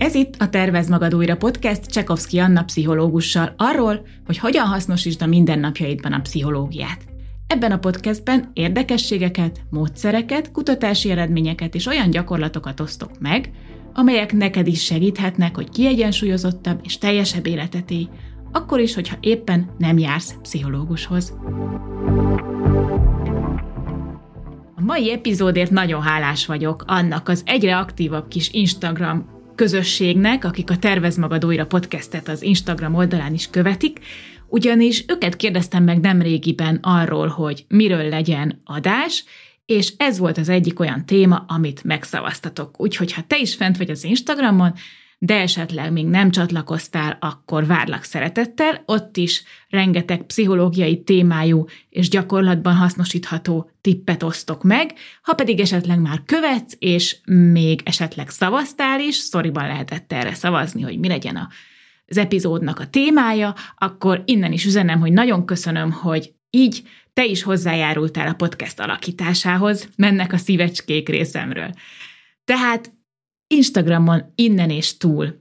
Ez itt a Tervez Magad Újra podcast Csekovszki Anna pszichológussal arról, hogy hogyan hasznosítsd a mindennapjaidban a pszichológiát. Ebben a podcastben érdekességeket, módszereket, kutatási eredményeket és olyan gyakorlatokat osztok meg, amelyek neked is segíthetnek, hogy kiegyensúlyozottabb és teljesebb életet akkor is, hogyha éppen nem jársz pszichológushoz. A mai epizódért nagyon hálás vagyok annak az egyre aktívabb kis Instagram közösségnek, akik a Tervez Magad Újra podcastet az Instagram oldalán is követik, ugyanis őket kérdeztem meg nemrégiben arról, hogy miről legyen adás, és ez volt az egyik olyan téma, amit megszavaztatok. Úgyhogy ha te is fent vagy az Instagramon, de esetleg még nem csatlakoztál, akkor várlak szeretettel. Ott is rengeteg pszichológiai témájú és gyakorlatban hasznosítható tippet osztok meg. Ha pedig esetleg már követsz, és még esetleg szavaztál is, szoriban lehetett erre szavazni, hogy mi legyen a, az epizódnak a témája, akkor innen is üzenem, hogy nagyon köszönöm, hogy így te is hozzájárultál a podcast alakításához, mennek a szívecskék részemről. Tehát Instagramon innen és túl.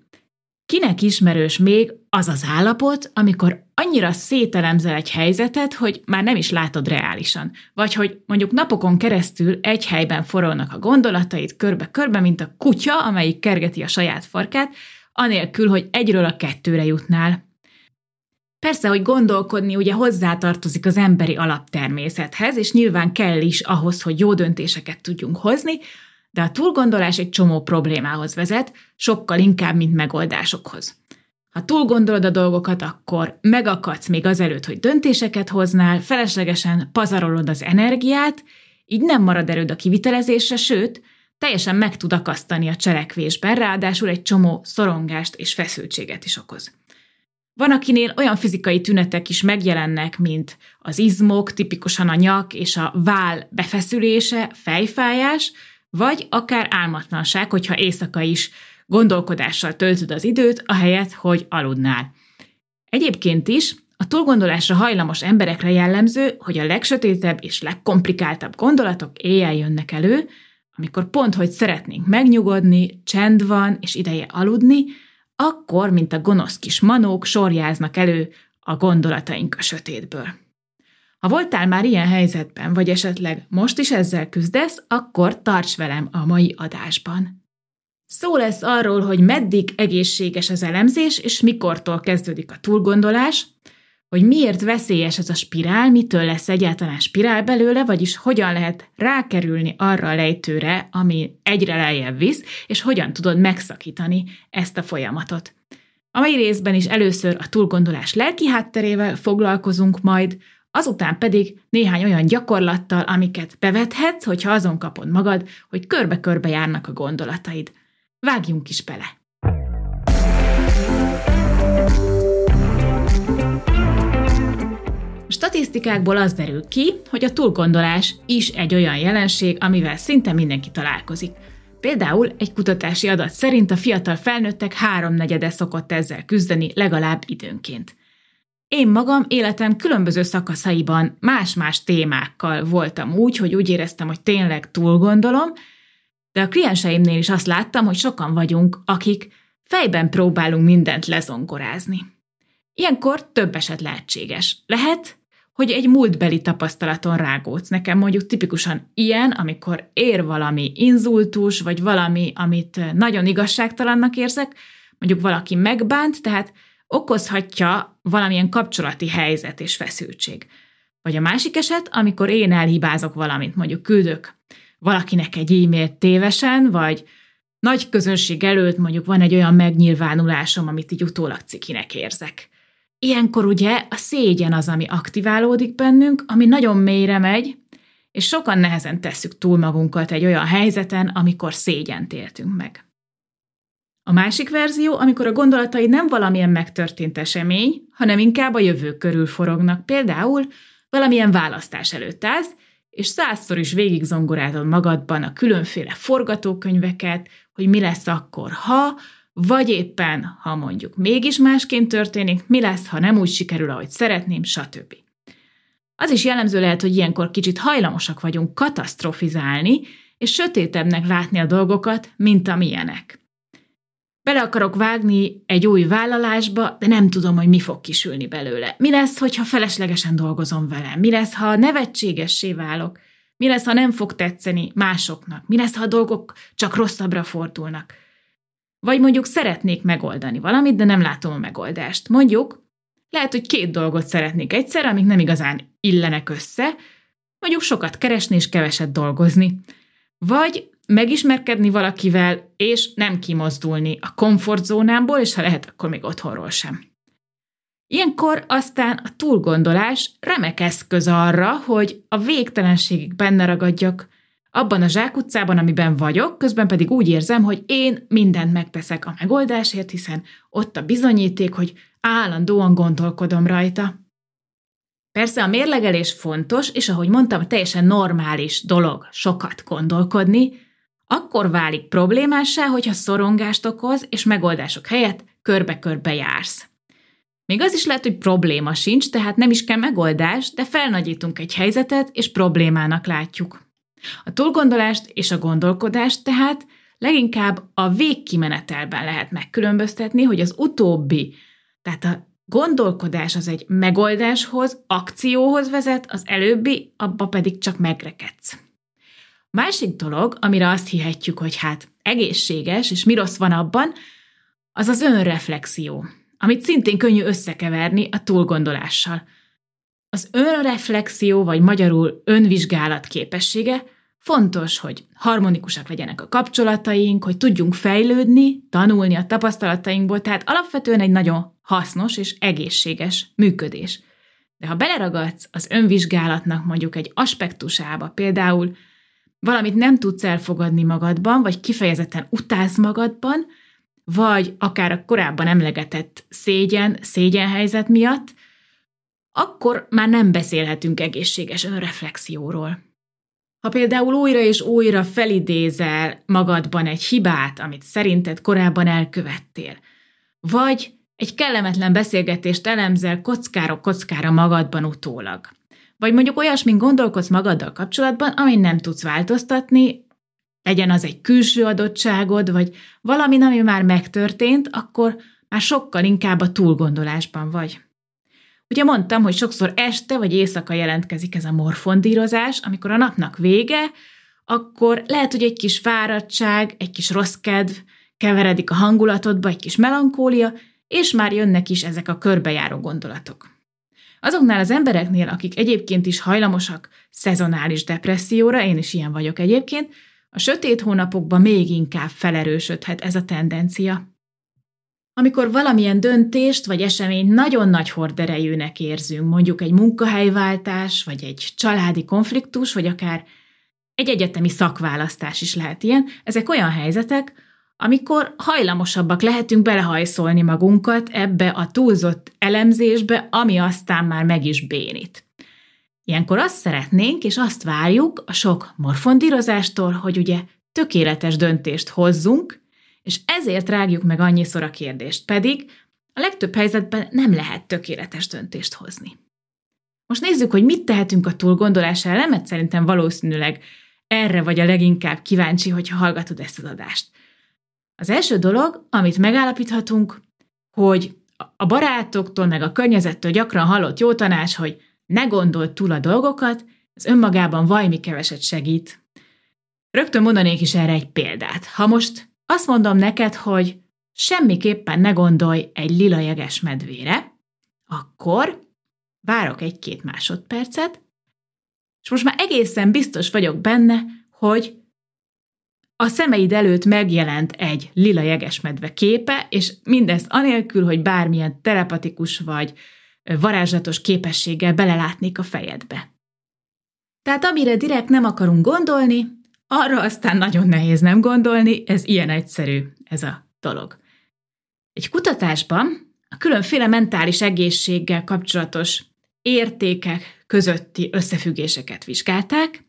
Kinek ismerős még az az állapot, amikor annyira szételemzel egy helyzetet, hogy már nem is látod reálisan. Vagy hogy mondjuk napokon keresztül egy helyben forolnak a gondolataid körbe-körbe, mint a kutya, amelyik kergeti a saját farkát, anélkül, hogy egyről a kettőre jutnál. Persze, hogy gondolkodni ugye hozzátartozik az emberi alaptermészethez, és nyilván kell is ahhoz, hogy jó döntéseket tudjunk hozni, de a túlgondolás egy csomó problémához vezet, sokkal inkább, mint megoldásokhoz. Ha túl gondolod a dolgokat, akkor megakadsz még azelőtt, hogy döntéseket hoznál, feleslegesen pazarolod az energiát, így nem marad erőd a kivitelezésre, sőt, teljesen meg tud akasztani a cselekvésben, ráadásul egy csomó szorongást és feszültséget is okoz. Van, akinél olyan fizikai tünetek is megjelennek, mint az izmok, tipikusan a nyak és a váll befeszülése, fejfájás, vagy akár álmatlanság, hogyha éjszaka is gondolkodással töltöd az időt, ahelyett, hogy aludnál. Egyébként is a túlgondolásra hajlamos emberekre jellemző, hogy a legsötétebb és legkomplikáltabb gondolatok éjjel jönnek elő, amikor pont, hogy szeretnénk megnyugodni, csend van és ideje aludni, akkor, mint a gonosz kis manók sorjáznak elő a gondolataink a sötétből. Ha voltál már ilyen helyzetben, vagy esetleg most is ezzel küzdesz, akkor tarts velem a mai adásban. Szó lesz arról, hogy meddig egészséges az elemzés, és mikortól kezdődik a túlgondolás, hogy miért veszélyes ez a spirál, mitől lesz egyáltalán spirál belőle, vagyis hogyan lehet rákerülni arra a lejtőre, ami egyre lejjebb visz, és hogyan tudod megszakítani ezt a folyamatot. A mai részben is először a túlgondolás lelki hátterével foglalkozunk majd, azután pedig néhány olyan gyakorlattal, amiket bevethetsz, hogyha azon kapod magad, hogy körbe-körbe járnak a gondolataid. Vágjunk is bele! A statisztikákból az derül ki, hogy a túlgondolás is egy olyan jelenség, amivel szinte mindenki találkozik. Például egy kutatási adat szerint a fiatal felnőttek háromnegyede szokott ezzel küzdeni legalább időnként. Én magam életem különböző szakaszaiban más-más témákkal voltam úgy, hogy úgy éreztem, hogy tényleg túl gondolom, de a klienseimnél is azt láttam, hogy sokan vagyunk, akik fejben próbálunk mindent lezongorázni. Ilyenkor több eset lehetséges. Lehet, hogy egy múltbeli tapasztalaton rágódsz. Nekem mondjuk tipikusan ilyen, amikor ér valami inzultus, vagy valami, amit nagyon igazságtalannak érzek, mondjuk valaki megbánt, tehát okozhatja valamilyen kapcsolati helyzet és feszültség. Vagy a másik eset, amikor én elhibázok valamit, mondjuk küldök valakinek egy e-mailt tévesen, vagy nagy közönség előtt mondjuk van egy olyan megnyilvánulásom, amit így utólag cikinek érzek. Ilyenkor ugye a szégyen az, ami aktiválódik bennünk, ami nagyon mélyre megy, és sokan nehezen tesszük túl magunkat egy olyan helyzeten, amikor szégyent éltünk meg. A másik verzió, amikor a gondolatai nem valamilyen megtörtént esemény, hanem inkább a jövő körül forognak. Például valamilyen választás előtt állsz, és százszor is végig zongorázod magadban a különféle forgatókönyveket, hogy mi lesz akkor, ha, vagy éppen, ha mondjuk mégis másként történik, mi lesz, ha nem úgy sikerül, ahogy szeretném, stb. Az is jellemző lehet, hogy ilyenkor kicsit hajlamosak vagyunk katasztrofizálni, és sötétebbnek látni a dolgokat, mint amilyenek. Bele akarok vágni egy új vállalásba, de nem tudom, hogy mi fog kisülni belőle. Mi lesz, hogyha feleslegesen dolgozom vele? Mi lesz, ha nevetségessé válok? Mi lesz, ha nem fog tetszeni másoknak? Mi lesz, ha a dolgok csak rosszabbra fordulnak? Vagy mondjuk szeretnék megoldani valamit, de nem látom a megoldást. Mondjuk, lehet, hogy két dolgot szeretnék egyszer, amik nem igazán illenek össze, mondjuk sokat keresni és keveset dolgozni. Vagy megismerkedni valakivel, és nem kimozdulni a komfortzónámból, és ha lehet, akkor még otthonról sem. Ilyenkor aztán a túlgondolás remek eszköz arra, hogy a végtelenségig benne ragadjak abban a zsákutcában, amiben vagyok, közben pedig úgy érzem, hogy én mindent megteszek a megoldásért, hiszen ott a bizonyíték, hogy állandóan gondolkodom rajta. Persze a mérlegelés fontos, és ahogy mondtam, teljesen normális dolog sokat gondolkodni, akkor válik problémássá, hogyha szorongást okoz, és megoldások helyett körbe-körbe jársz. Még az is lehet, hogy probléma sincs, tehát nem is kell megoldás, de felnagyítunk egy helyzetet, és problémának látjuk. A túlgondolást és a gondolkodást tehát leginkább a végkimenetelben lehet megkülönböztetni, hogy az utóbbi, tehát a gondolkodás az egy megoldáshoz, akcióhoz vezet, az előbbi, abba pedig csak megrekedsz. Másik dolog, amire azt hihetjük, hogy hát egészséges, és mi rossz van abban, az az önreflexió, amit szintén könnyű összekeverni a túlgondolással. Az önreflexió, vagy magyarul önvizsgálat képessége fontos, hogy harmonikusak legyenek a kapcsolataink, hogy tudjunk fejlődni, tanulni a tapasztalatainkból, tehát alapvetően egy nagyon hasznos és egészséges működés. De ha beleragadsz az önvizsgálatnak mondjuk egy aspektusába, például valamit nem tudsz elfogadni magadban, vagy kifejezetten utálsz magadban, vagy akár a korábban emlegetett szégyen, szégyenhelyzet miatt, akkor már nem beszélhetünk egészséges önreflexióról. Ha például újra és újra felidézel magadban egy hibát, amit szerinted korábban elkövettél, vagy egy kellemetlen beszélgetést elemzel kockára kockára magadban utólag, vagy mondjuk olyasmin gondolkodsz magaddal kapcsolatban, amit nem tudsz változtatni, legyen az egy külső adottságod, vagy valami, ami már megtörtént, akkor már sokkal inkább a túlgondolásban vagy. Ugye mondtam, hogy sokszor este vagy éjszaka jelentkezik ez a morfondírozás, amikor a napnak vége, akkor lehet, hogy egy kis fáradtság, egy kis rossz kedv keveredik a hangulatodba, egy kis melankólia, és már jönnek is ezek a körbejáró gondolatok. Azoknál az embereknél, akik egyébként is hajlamosak szezonális depresszióra, én is ilyen vagyok egyébként, a sötét hónapokban még inkább felerősödhet ez a tendencia. Amikor valamilyen döntést vagy eseményt nagyon nagy horderejűnek érzünk, mondjuk egy munkahelyváltás, vagy egy családi konfliktus, vagy akár egy egyetemi szakválasztás is lehet ilyen, ezek olyan helyzetek, amikor hajlamosabbak lehetünk belehajszolni magunkat ebbe a túlzott elemzésbe, ami aztán már meg is bénít. Ilyenkor azt szeretnénk, és azt várjuk a sok morfondírozástól, hogy ugye tökéletes döntést hozzunk, és ezért rágjuk meg annyiszor a kérdést, pedig a legtöbb helyzetben nem lehet tökéletes döntést hozni. Most nézzük, hogy mit tehetünk a túlgondolás ellen, mert szerintem valószínűleg erre vagy a leginkább kíváncsi, hogyha hallgatod ezt az adást. Az első dolog, amit megállapíthatunk, hogy a barátoktól, meg a környezettől gyakran hallott jó tanács, hogy ne gondold túl a dolgokat, ez önmagában vajmi keveset segít. Rögtön mondanék is erre egy példát. Ha most azt mondom neked, hogy semmiképpen ne gondolj egy lila jeges medvére, akkor várok egy-két másodpercet, és most már egészen biztos vagyok benne, hogy a szemeid előtt megjelent egy lila jegesmedve képe, és mindezt anélkül, hogy bármilyen telepatikus vagy varázslatos képességgel belelátnék a fejedbe. Tehát amire direkt nem akarunk gondolni, arra aztán nagyon nehéz nem gondolni, ez ilyen egyszerű, ez a dolog. Egy kutatásban a különféle mentális egészséggel kapcsolatos értékek közötti összefüggéseket vizsgálták,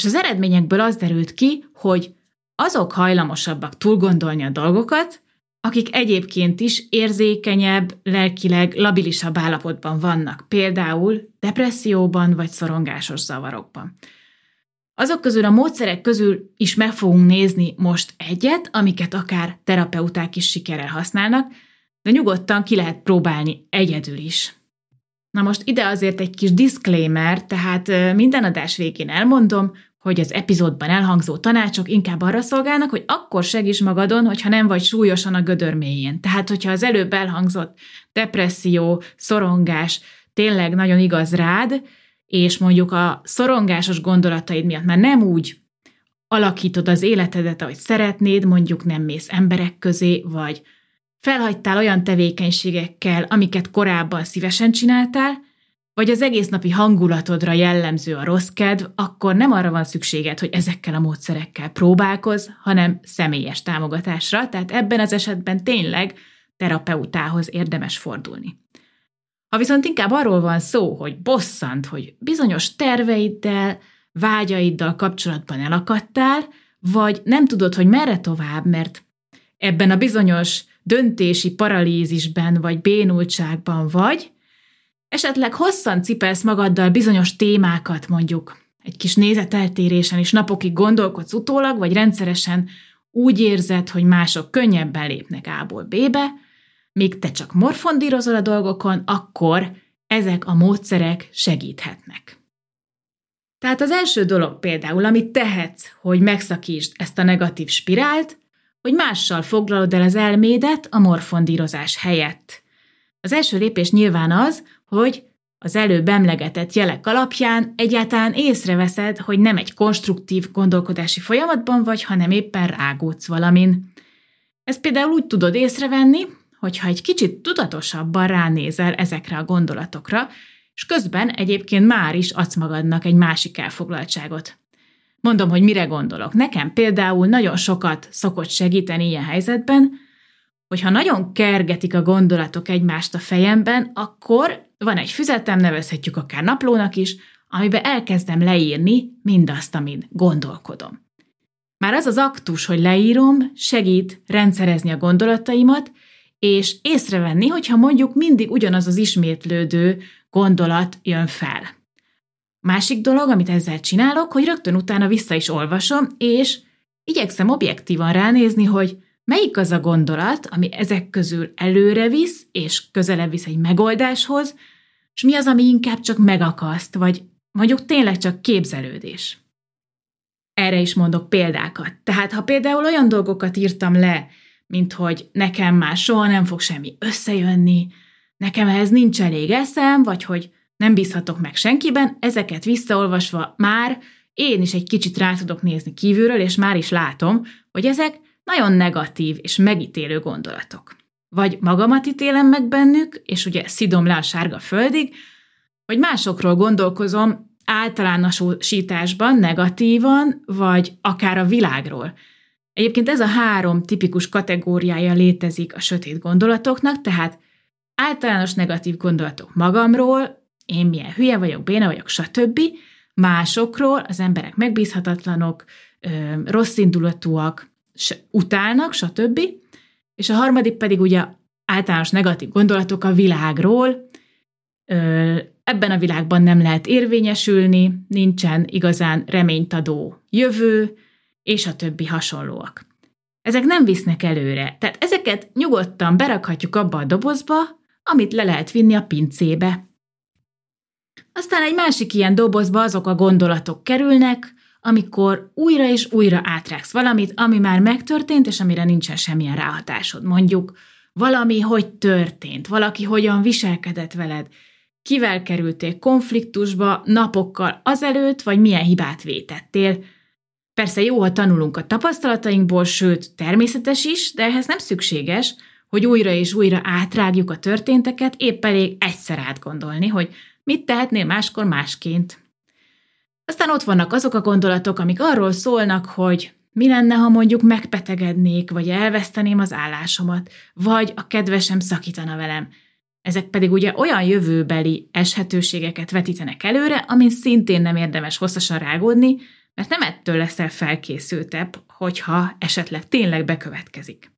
és az eredményekből az derült ki, hogy azok hajlamosabbak túlgondolni a dolgokat, akik egyébként is érzékenyebb, lelkileg labilisabb állapotban vannak, például depresszióban vagy szorongásos zavarokban. Azok közül a módszerek közül is meg fogunk nézni most egyet, amiket akár terapeuták is sikerrel használnak, de nyugodtan ki lehet próbálni egyedül is. Na most ide azért egy kis disclaimer, tehát minden adás végén elmondom, hogy az epizódban elhangzó tanácsok inkább arra szolgálnak, hogy akkor segíts magadon, hogyha nem vagy súlyosan a gödör mélyén. Tehát, hogyha az előbb elhangzott depresszió, szorongás tényleg nagyon igaz rád, és mondjuk a szorongásos gondolataid miatt már nem úgy alakítod az életedet, ahogy szeretnéd, mondjuk nem mész emberek közé, vagy felhagytál olyan tevékenységekkel, amiket korábban szívesen csináltál, vagy az egész napi hangulatodra jellemző a rossz kedv, akkor nem arra van szükséged, hogy ezekkel a módszerekkel próbálkozz, hanem személyes támogatásra, tehát ebben az esetben tényleg terapeutához érdemes fordulni. Ha viszont inkább arról van szó, hogy bosszant, hogy bizonyos terveiddel, vágyaiddal kapcsolatban elakadtál, vagy nem tudod, hogy merre tovább, mert ebben a bizonyos döntési paralízisben vagy bénultságban vagy, esetleg hosszan cipelsz magaddal bizonyos témákat, mondjuk egy kis nézeteltérésen is napokig gondolkodsz utólag, vagy rendszeresen úgy érzed, hogy mások könnyebben lépnek A-ból B-be, míg te csak morfondírozol a dolgokon, akkor ezek a módszerek segíthetnek. Tehát az első dolog például, amit tehetsz, hogy megszakítsd ezt a negatív spirált, hogy mással foglalod el az elmédet a morfondírozás helyett. Az első lépés nyilván az, hogy az előbb emlegetett jelek alapján egyáltalán észreveszed, hogy nem egy konstruktív gondolkodási folyamatban vagy, hanem éppen rágódsz valamin. Ezt például úgy tudod észrevenni, hogyha egy kicsit tudatosabban ránézel ezekre a gondolatokra, és közben egyébként már is adsz magadnak egy másik elfoglaltságot. Mondom, hogy mire gondolok. Nekem például nagyon sokat szokott segíteni ilyen helyzetben, hogyha nagyon kergetik a gondolatok egymást a fejemben, akkor van egy füzetem, nevezhetjük akár naplónak is, amiben elkezdem leírni mindazt, amit gondolkodom. Már az az aktus, hogy leírom, segít rendszerezni a gondolataimat, és észrevenni, hogyha mondjuk mindig ugyanaz az ismétlődő gondolat jön fel. Másik dolog, amit ezzel csinálok, hogy rögtön utána vissza is olvasom, és igyekszem objektívan ránézni, hogy melyik az a gondolat, ami ezek közül előre visz, és közelebb visz egy megoldáshoz, és mi az, ami inkább csak megakaszt, vagy mondjuk tényleg csak képzelődés. Erre is mondok példákat. Tehát, ha például olyan dolgokat írtam le, mint hogy nekem már soha nem fog semmi összejönni, nekem ehhez nincs elég eszem, vagy hogy nem bízhatok meg senkiben, ezeket visszaolvasva már én is egy kicsit rá tudok nézni kívülről, és már is látom, hogy ezek nagyon negatív és megítélő gondolatok. Vagy magamat ítélem meg bennük, és ugye szidom le a sárga földig, vagy másokról gondolkozom általánosításban, negatívan, vagy akár a világról. Egyébként ez a három tipikus kategóriája létezik a sötét gondolatoknak, tehát általános negatív gondolatok magamról, én milyen hülye vagyok, béna vagyok, stb. Másokról, az emberek megbízhatatlanok, rossz indulatúak, utálnak, stb. És a harmadik pedig ugye általános negatív gondolatok a világról, ebben a világban nem lehet érvényesülni, nincsen igazán reményt adó jövő, és a többi hasonlóak. Ezek nem visznek előre, tehát ezeket nyugodtan berakhatjuk abba a dobozba, amit le lehet vinni a pincébe. Aztán egy másik ilyen dobozba azok a gondolatok kerülnek, amikor újra és újra átrágsz valamit, ami már megtörtént, és amire nincsen semmilyen ráhatásod. Mondjuk valami hogy történt, valaki hogyan viselkedett veled, kivel kerültél konfliktusba napokkal azelőtt, vagy milyen hibát vétettél. Persze jó, ha tanulunk a tapasztalatainkból, sőt, természetes is, de ehhez nem szükséges, hogy újra és újra átrágjuk a történteket, épp elég egyszer átgondolni, hogy mit tehetnél máskor másként. Aztán ott vannak azok a gondolatok, amik arról szólnak, hogy mi lenne, ha mondjuk megpetegednék, vagy elveszteném az állásomat, vagy a kedvesem szakítana velem. Ezek pedig ugye olyan jövőbeli eshetőségeket vetítenek előre, amin szintén nem érdemes hosszasan rágódni, mert nem ettől leszel felkészültebb, hogyha esetleg tényleg bekövetkezik.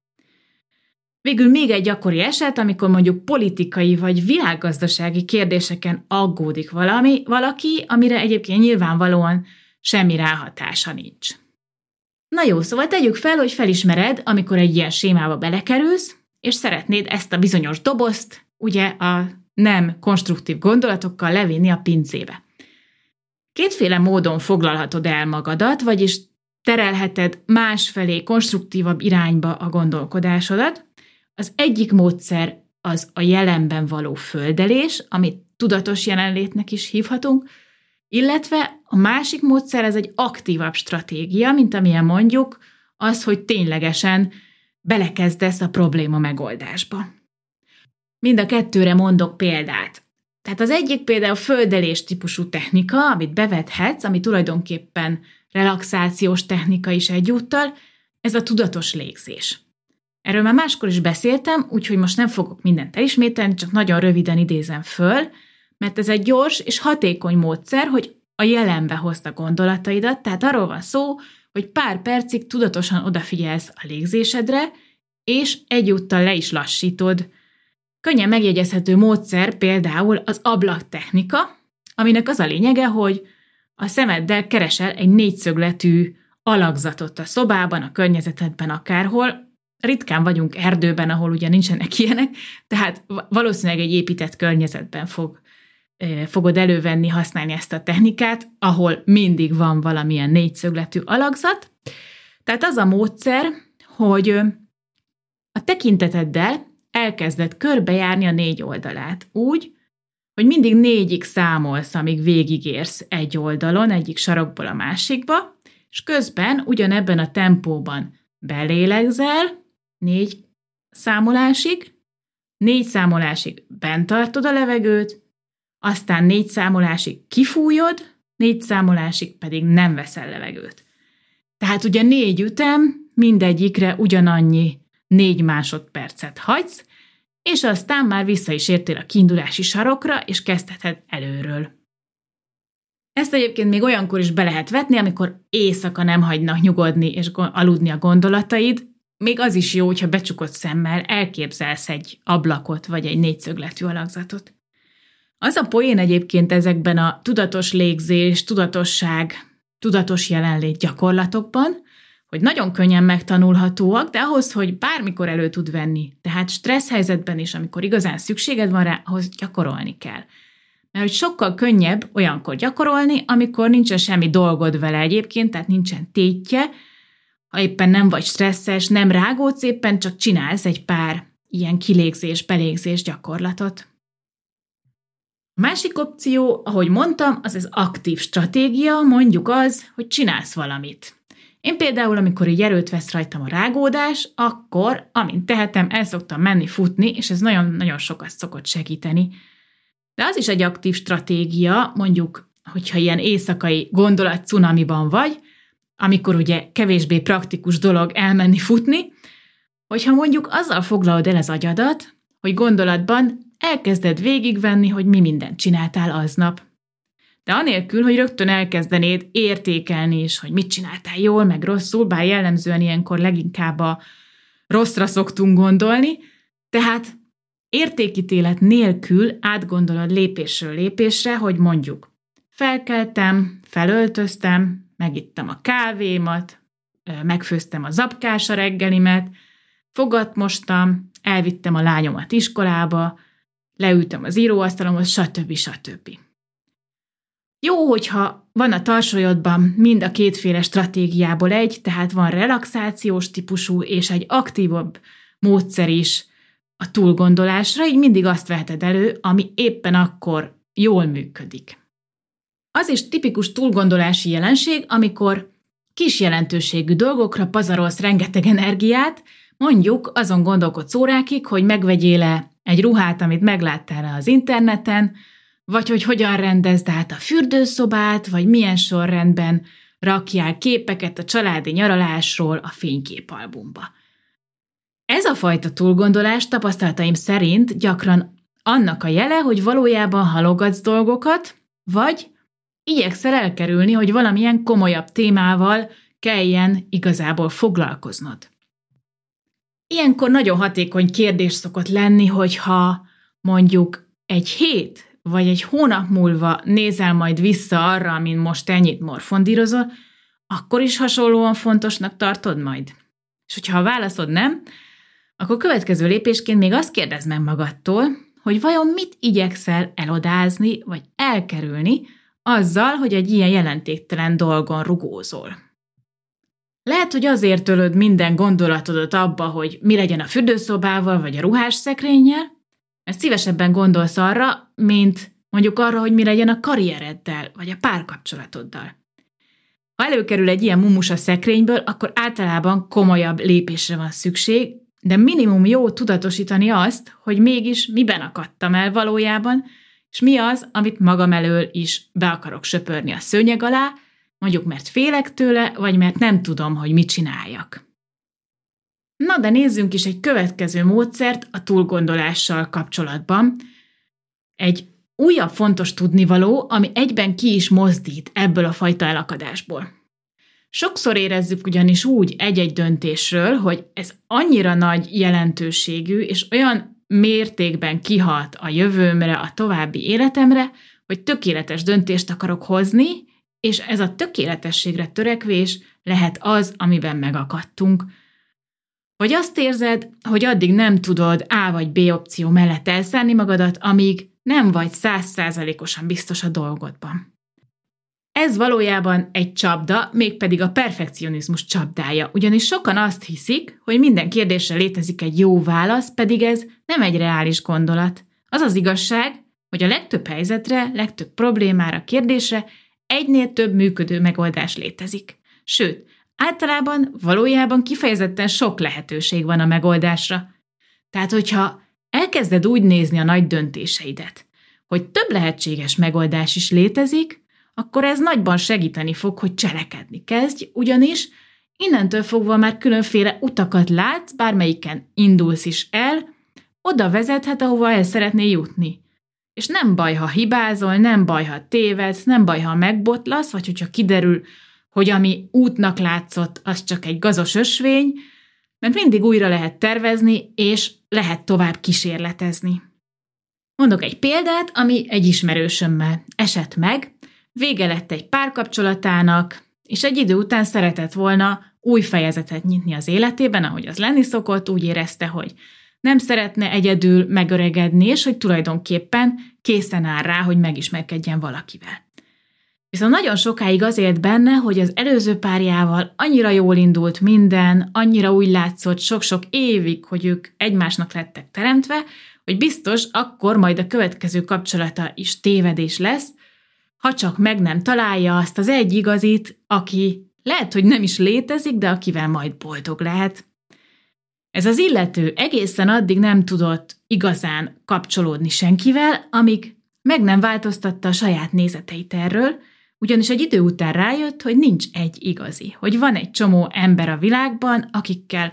Végül még egy gyakori eset, amikor mondjuk politikai vagy világgazdasági kérdéseken aggódik valami, valaki, amire egyébként nyilvánvalóan semmi ráhatása nincs. Na jó, szóval tegyük fel, hogy felismered, amikor egy ilyen sémába belekerülsz, és szeretnéd ezt a bizonyos dobozt, ugye a nem konstruktív gondolatokkal levinni a pincébe. Kétféle módon foglalhatod el magadat, vagyis terelheted másfelé, konstruktívabb irányba a gondolkodásodat. Az egyik módszer az a jelenben való földelés, amit tudatos jelenlétnek is hívhatunk, illetve a másik módszer ez egy aktívabb stratégia, mint amilyen mondjuk az, hogy ténylegesen belekezdesz a probléma megoldásba. Mind a kettőre mondok példát. Tehát az egyik például a földelés típusú technika, amit bevethetsz, ami tulajdonképpen relaxációs technika is egyúttal, ez a tudatos légzés. Erről már máskor is beszéltem, úgyhogy most nem fogok mindent elismételni, csak nagyon röviden idézem föl, mert ez egy gyors és hatékony módszer, hogy a jelenbe hozta gondolataidat, tehát arról van szó, hogy pár percig tudatosan odafigyelsz a légzésedre, és egyúttal le is lassítod. Könnyen megjegyezhető módszer például az ablak technika, aminek az a lényege, hogy a szemeddel keresel egy négyszögletű alakzatot a szobában, a környezetedben, akárhol. Ritkán vagyunk erdőben, ahol ugye nincsenek ilyenek, tehát valószínűleg egy épített környezetben fog, fogod elővenni, használni ezt a technikát, ahol mindig van valamilyen négyszögletű alakzat. Tehát az a módszer, hogy a tekinteteddel elkezded körbejárni a négy oldalát úgy, hogy mindig négyig számolsz, amíg végigérsz egy oldalon, egyik sarokból a másikba, és közben ugyanebben a tempóban belélegzel, négy számolásig, négy számolásig bent tartod a levegőt, aztán négy számolásig kifújod, négy számolásig pedig nem veszel levegőt. Tehát ugye négy ütem, mindegyikre ugyanannyi négy másodpercet hagysz, és aztán már vissza is értél a kiindulási sarokra, és kezdheted előről. Ezt egyébként még olyankor is be lehet vetni, amikor éjszaka nem hagynak nyugodni és aludni a gondolataid, még az is jó, hogyha becsukott szemmel elképzelsz egy ablakot vagy egy négyszögletű alakzatot. Az a poén egyébként ezekben a tudatos légzés, tudatosság, tudatos jelenlét gyakorlatokban, hogy nagyon könnyen megtanulhatóak, de ahhoz, hogy bármikor elő tud venni, tehát stressz helyzetben is, amikor igazán szükséged van rá, ahhoz gyakorolni kell. Mert hogy sokkal könnyebb olyankor gyakorolni, amikor nincsen semmi dolgod vele egyébként, tehát nincsen tétje, ha éppen nem vagy stresszes, nem rágódsz éppen, csak csinálsz egy pár ilyen kilégzés, belégzés gyakorlatot. A másik opció, ahogy mondtam, az az aktív stratégia, mondjuk az, hogy csinálsz valamit. Én például, amikor így erőt vesz rajtam a rágódás, akkor, amint tehetem, el szoktam menni futni, és ez nagyon-nagyon sokat szokott segíteni. De az is egy aktív stratégia, mondjuk, hogyha ilyen éjszakai gondolat cunamiban vagy, amikor ugye kevésbé praktikus dolog elmenni futni, hogyha mondjuk azzal foglalod el az agyadat, hogy gondolatban elkezded végigvenni, hogy mi mindent csináltál aznap. De anélkül, hogy rögtön elkezdenéd értékelni is, hogy mit csináltál jól, meg rosszul, bár jellemzően ilyenkor leginkább a rosszra szoktunk gondolni, tehát értékítélet nélkül átgondolod lépésről lépésre, hogy mondjuk felkeltem, felöltöztem, megittem a kávémat, megfőztem a zapkás a reggelimet, fogat mostam, elvittem a lányomat iskolába, leültem az íróasztalomhoz, stb. stb. Jó, hogyha van a tarsolyodban mind a kétféle stratégiából egy, tehát van relaxációs típusú és egy aktívabb módszer is a túlgondolásra, így mindig azt veheted elő, ami éppen akkor jól működik. Az is tipikus túlgondolási jelenség, amikor kis jelentőségű dolgokra pazarolsz rengeteg energiát, mondjuk azon gondolkodsz órákig, hogy megvegyél-e egy ruhát, amit megláttál az interneten, vagy hogy hogyan rendezd át a fürdőszobát, vagy milyen sorrendben rakjál képeket a családi nyaralásról a fényképalbumba. Ez a fajta túlgondolás tapasztalataim szerint gyakran annak a jele, hogy valójában halogatsz dolgokat, vagy igyekszel elkerülni, hogy valamilyen komolyabb témával kelljen igazából foglalkoznod. Ilyenkor nagyon hatékony kérdés szokott lenni, hogyha mondjuk egy hét vagy egy hónap múlva nézel majd vissza arra, amin most ennyit morfondírozol, akkor is hasonlóan fontosnak tartod majd? És hogyha a válaszod nem, akkor következő lépésként még azt kérdezd meg magadtól, hogy vajon mit igyekszel elodázni, vagy elkerülni azzal, hogy egy ilyen jelentéktelen dolgon rugózol. Lehet, hogy azért ölöd minden gondolatodat abba, hogy mi legyen a fürdőszobával vagy a ruhás szekrényel, mert szívesebben gondolsz arra, mint mondjuk arra, hogy mi legyen a karriereddel vagy a párkapcsolatoddal. Ha előkerül egy ilyen mumus a szekrényből, akkor általában komolyabb lépésre van szükség, de minimum jó tudatosítani azt, hogy mégis miben akadtam el valójában, és mi az, amit magam elől is be akarok söpörni a szőnyeg alá, mondjuk mert félek tőle, vagy mert nem tudom, hogy mit csináljak. Na de nézzünk is egy következő módszert a túlgondolással kapcsolatban. Egy újabb fontos tudnivaló, ami egyben ki is mozdít ebből a fajta elakadásból. Sokszor érezzük ugyanis úgy egy-egy döntésről, hogy ez annyira nagy jelentőségű, és olyan mértékben kihat a jövőmre, a további életemre, hogy tökéletes döntést akarok hozni, és ez a tökéletességre törekvés lehet az, amiben megakadtunk. Vagy azt érzed, hogy addig nem tudod A vagy B opció mellett elszállni magadat, amíg nem vagy százszázalékosan biztos a dolgodban. Ez valójában egy csapda, mégpedig a perfekcionizmus csapdája, ugyanis sokan azt hiszik, hogy minden kérdésre létezik egy jó válasz, pedig ez nem egy reális gondolat. Az az igazság, hogy a legtöbb helyzetre, legtöbb problémára, kérdésre egynél több működő megoldás létezik. Sőt, általában valójában kifejezetten sok lehetőség van a megoldásra. Tehát, hogyha elkezded úgy nézni a nagy döntéseidet, hogy több lehetséges megoldás is létezik, akkor ez nagyban segíteni fog, hogy cselekedni kezdj, ugyanis innentől fogva már különféle utakat látsz, bármelyiken indulsz is el, oda vezethet, ahova el szeretnél jutni. És nem baj, ha hibázol, nem baj, ha tévedsz, nem baj, ha megbotlasz, vagy hogyha kiderül, hogy ami útnak látszott, az csak egy gazos ösvény, mert mindig újra lehet tervezni, és lehet tovább kísérletezni. Mondok egy példát, ami egy ismerősömmel esett meg, vége lett egy párkapcsolatának, és egy idő után szeretett volna új fejezetet nyitni az életében, ahogy az lenni szokott, úgy érezte, hogy nem szeretne egyedül megöregedni, és hogy tulajdonképpen készen áll rá, hogy megismerkedjen valakivel. Viszont nagyon sokáig az élt benne, hogy az előző párjával annyira jól indult minden, annyira úgy látszott sok-sok évig, hogy ők egymásnak lettek teremtve, hogy biztos akkor majd a következő kapcsolata is tévedés lesz, ha csak meg nem találja azt az egy igazit, aki lehet, hogy nem is létezik, de akivel majd boldog lehet. Ez az illető egészen addig nem tudott igazán kapcsolódni senkivel, amíg meg nem változtatta a saját nézeteit erről, ugyanis egy idő után rájött, hogy nincs egy igazi, hogy van egy csomó ember a világban, akikkel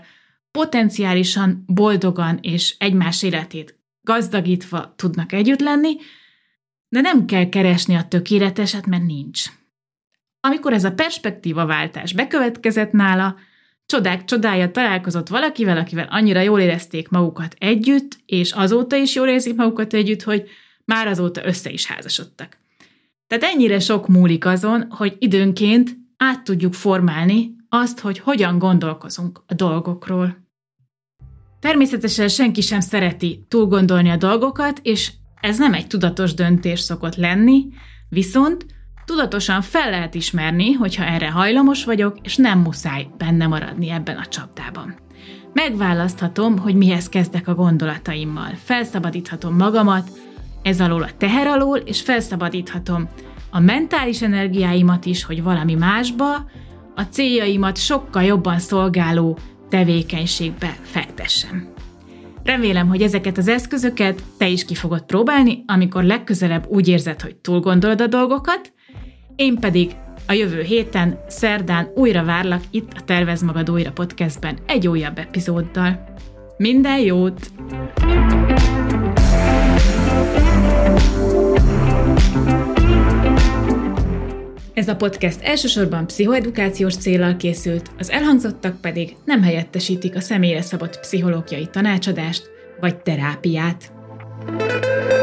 potenciálisan boldogan és egymás életét gazdagítva tudnak együtt lenni, de nem kell keresni a tökéleteset, mert nincs. Amikor ez a perspektívaváltás bekövetkezett nála, csodák csodája találkozott valakivel, akivel annyira jól érezték magukat együtt, és azóta is jól érzik magukat együtt, hogy már azóta össze is házasodtak. Tehát ennyire sok múlik azon, hogy időnként át tudjuk formálni azt, hogy hogyan gondolkozunk a dolgokról. Természetesen senki sem szereti túlgondolni a dolgokat, és ez nem egy tudatos döntés szokott lenni, viszont tudatosan fel lehet ismerni, hogyha erre hajlamos vagyok, és nem muszáj benne maradni ebben a csapdában. Megválaszthatom, hogy mihez kezdek a gondolataimmal. Felszabadíthatom magamat ez alól a teher alól, és felszabadíthatom a mentális energiáimat is, hogy valami másba, a céljaimat sokkal jobban szolgáló tevékenységbe fektessem. Remélem, hogy ezeket az eszközöket te is ki fogod próbálni, amikor legközelebb úgy érzed, hogy túl gondolod a dolgokat, én pedig a jövő héten, szerdán újra várlak itt a Tervez Magad újra podcastben egy újabb epizóddal. Minden jót! Ez a podcast elsősorban pszichoedukációs célral készült, az elhangzottak pedig nem helyettesítik a személyre szabott pszichológiai tanácsadást vagy terápiát. thank you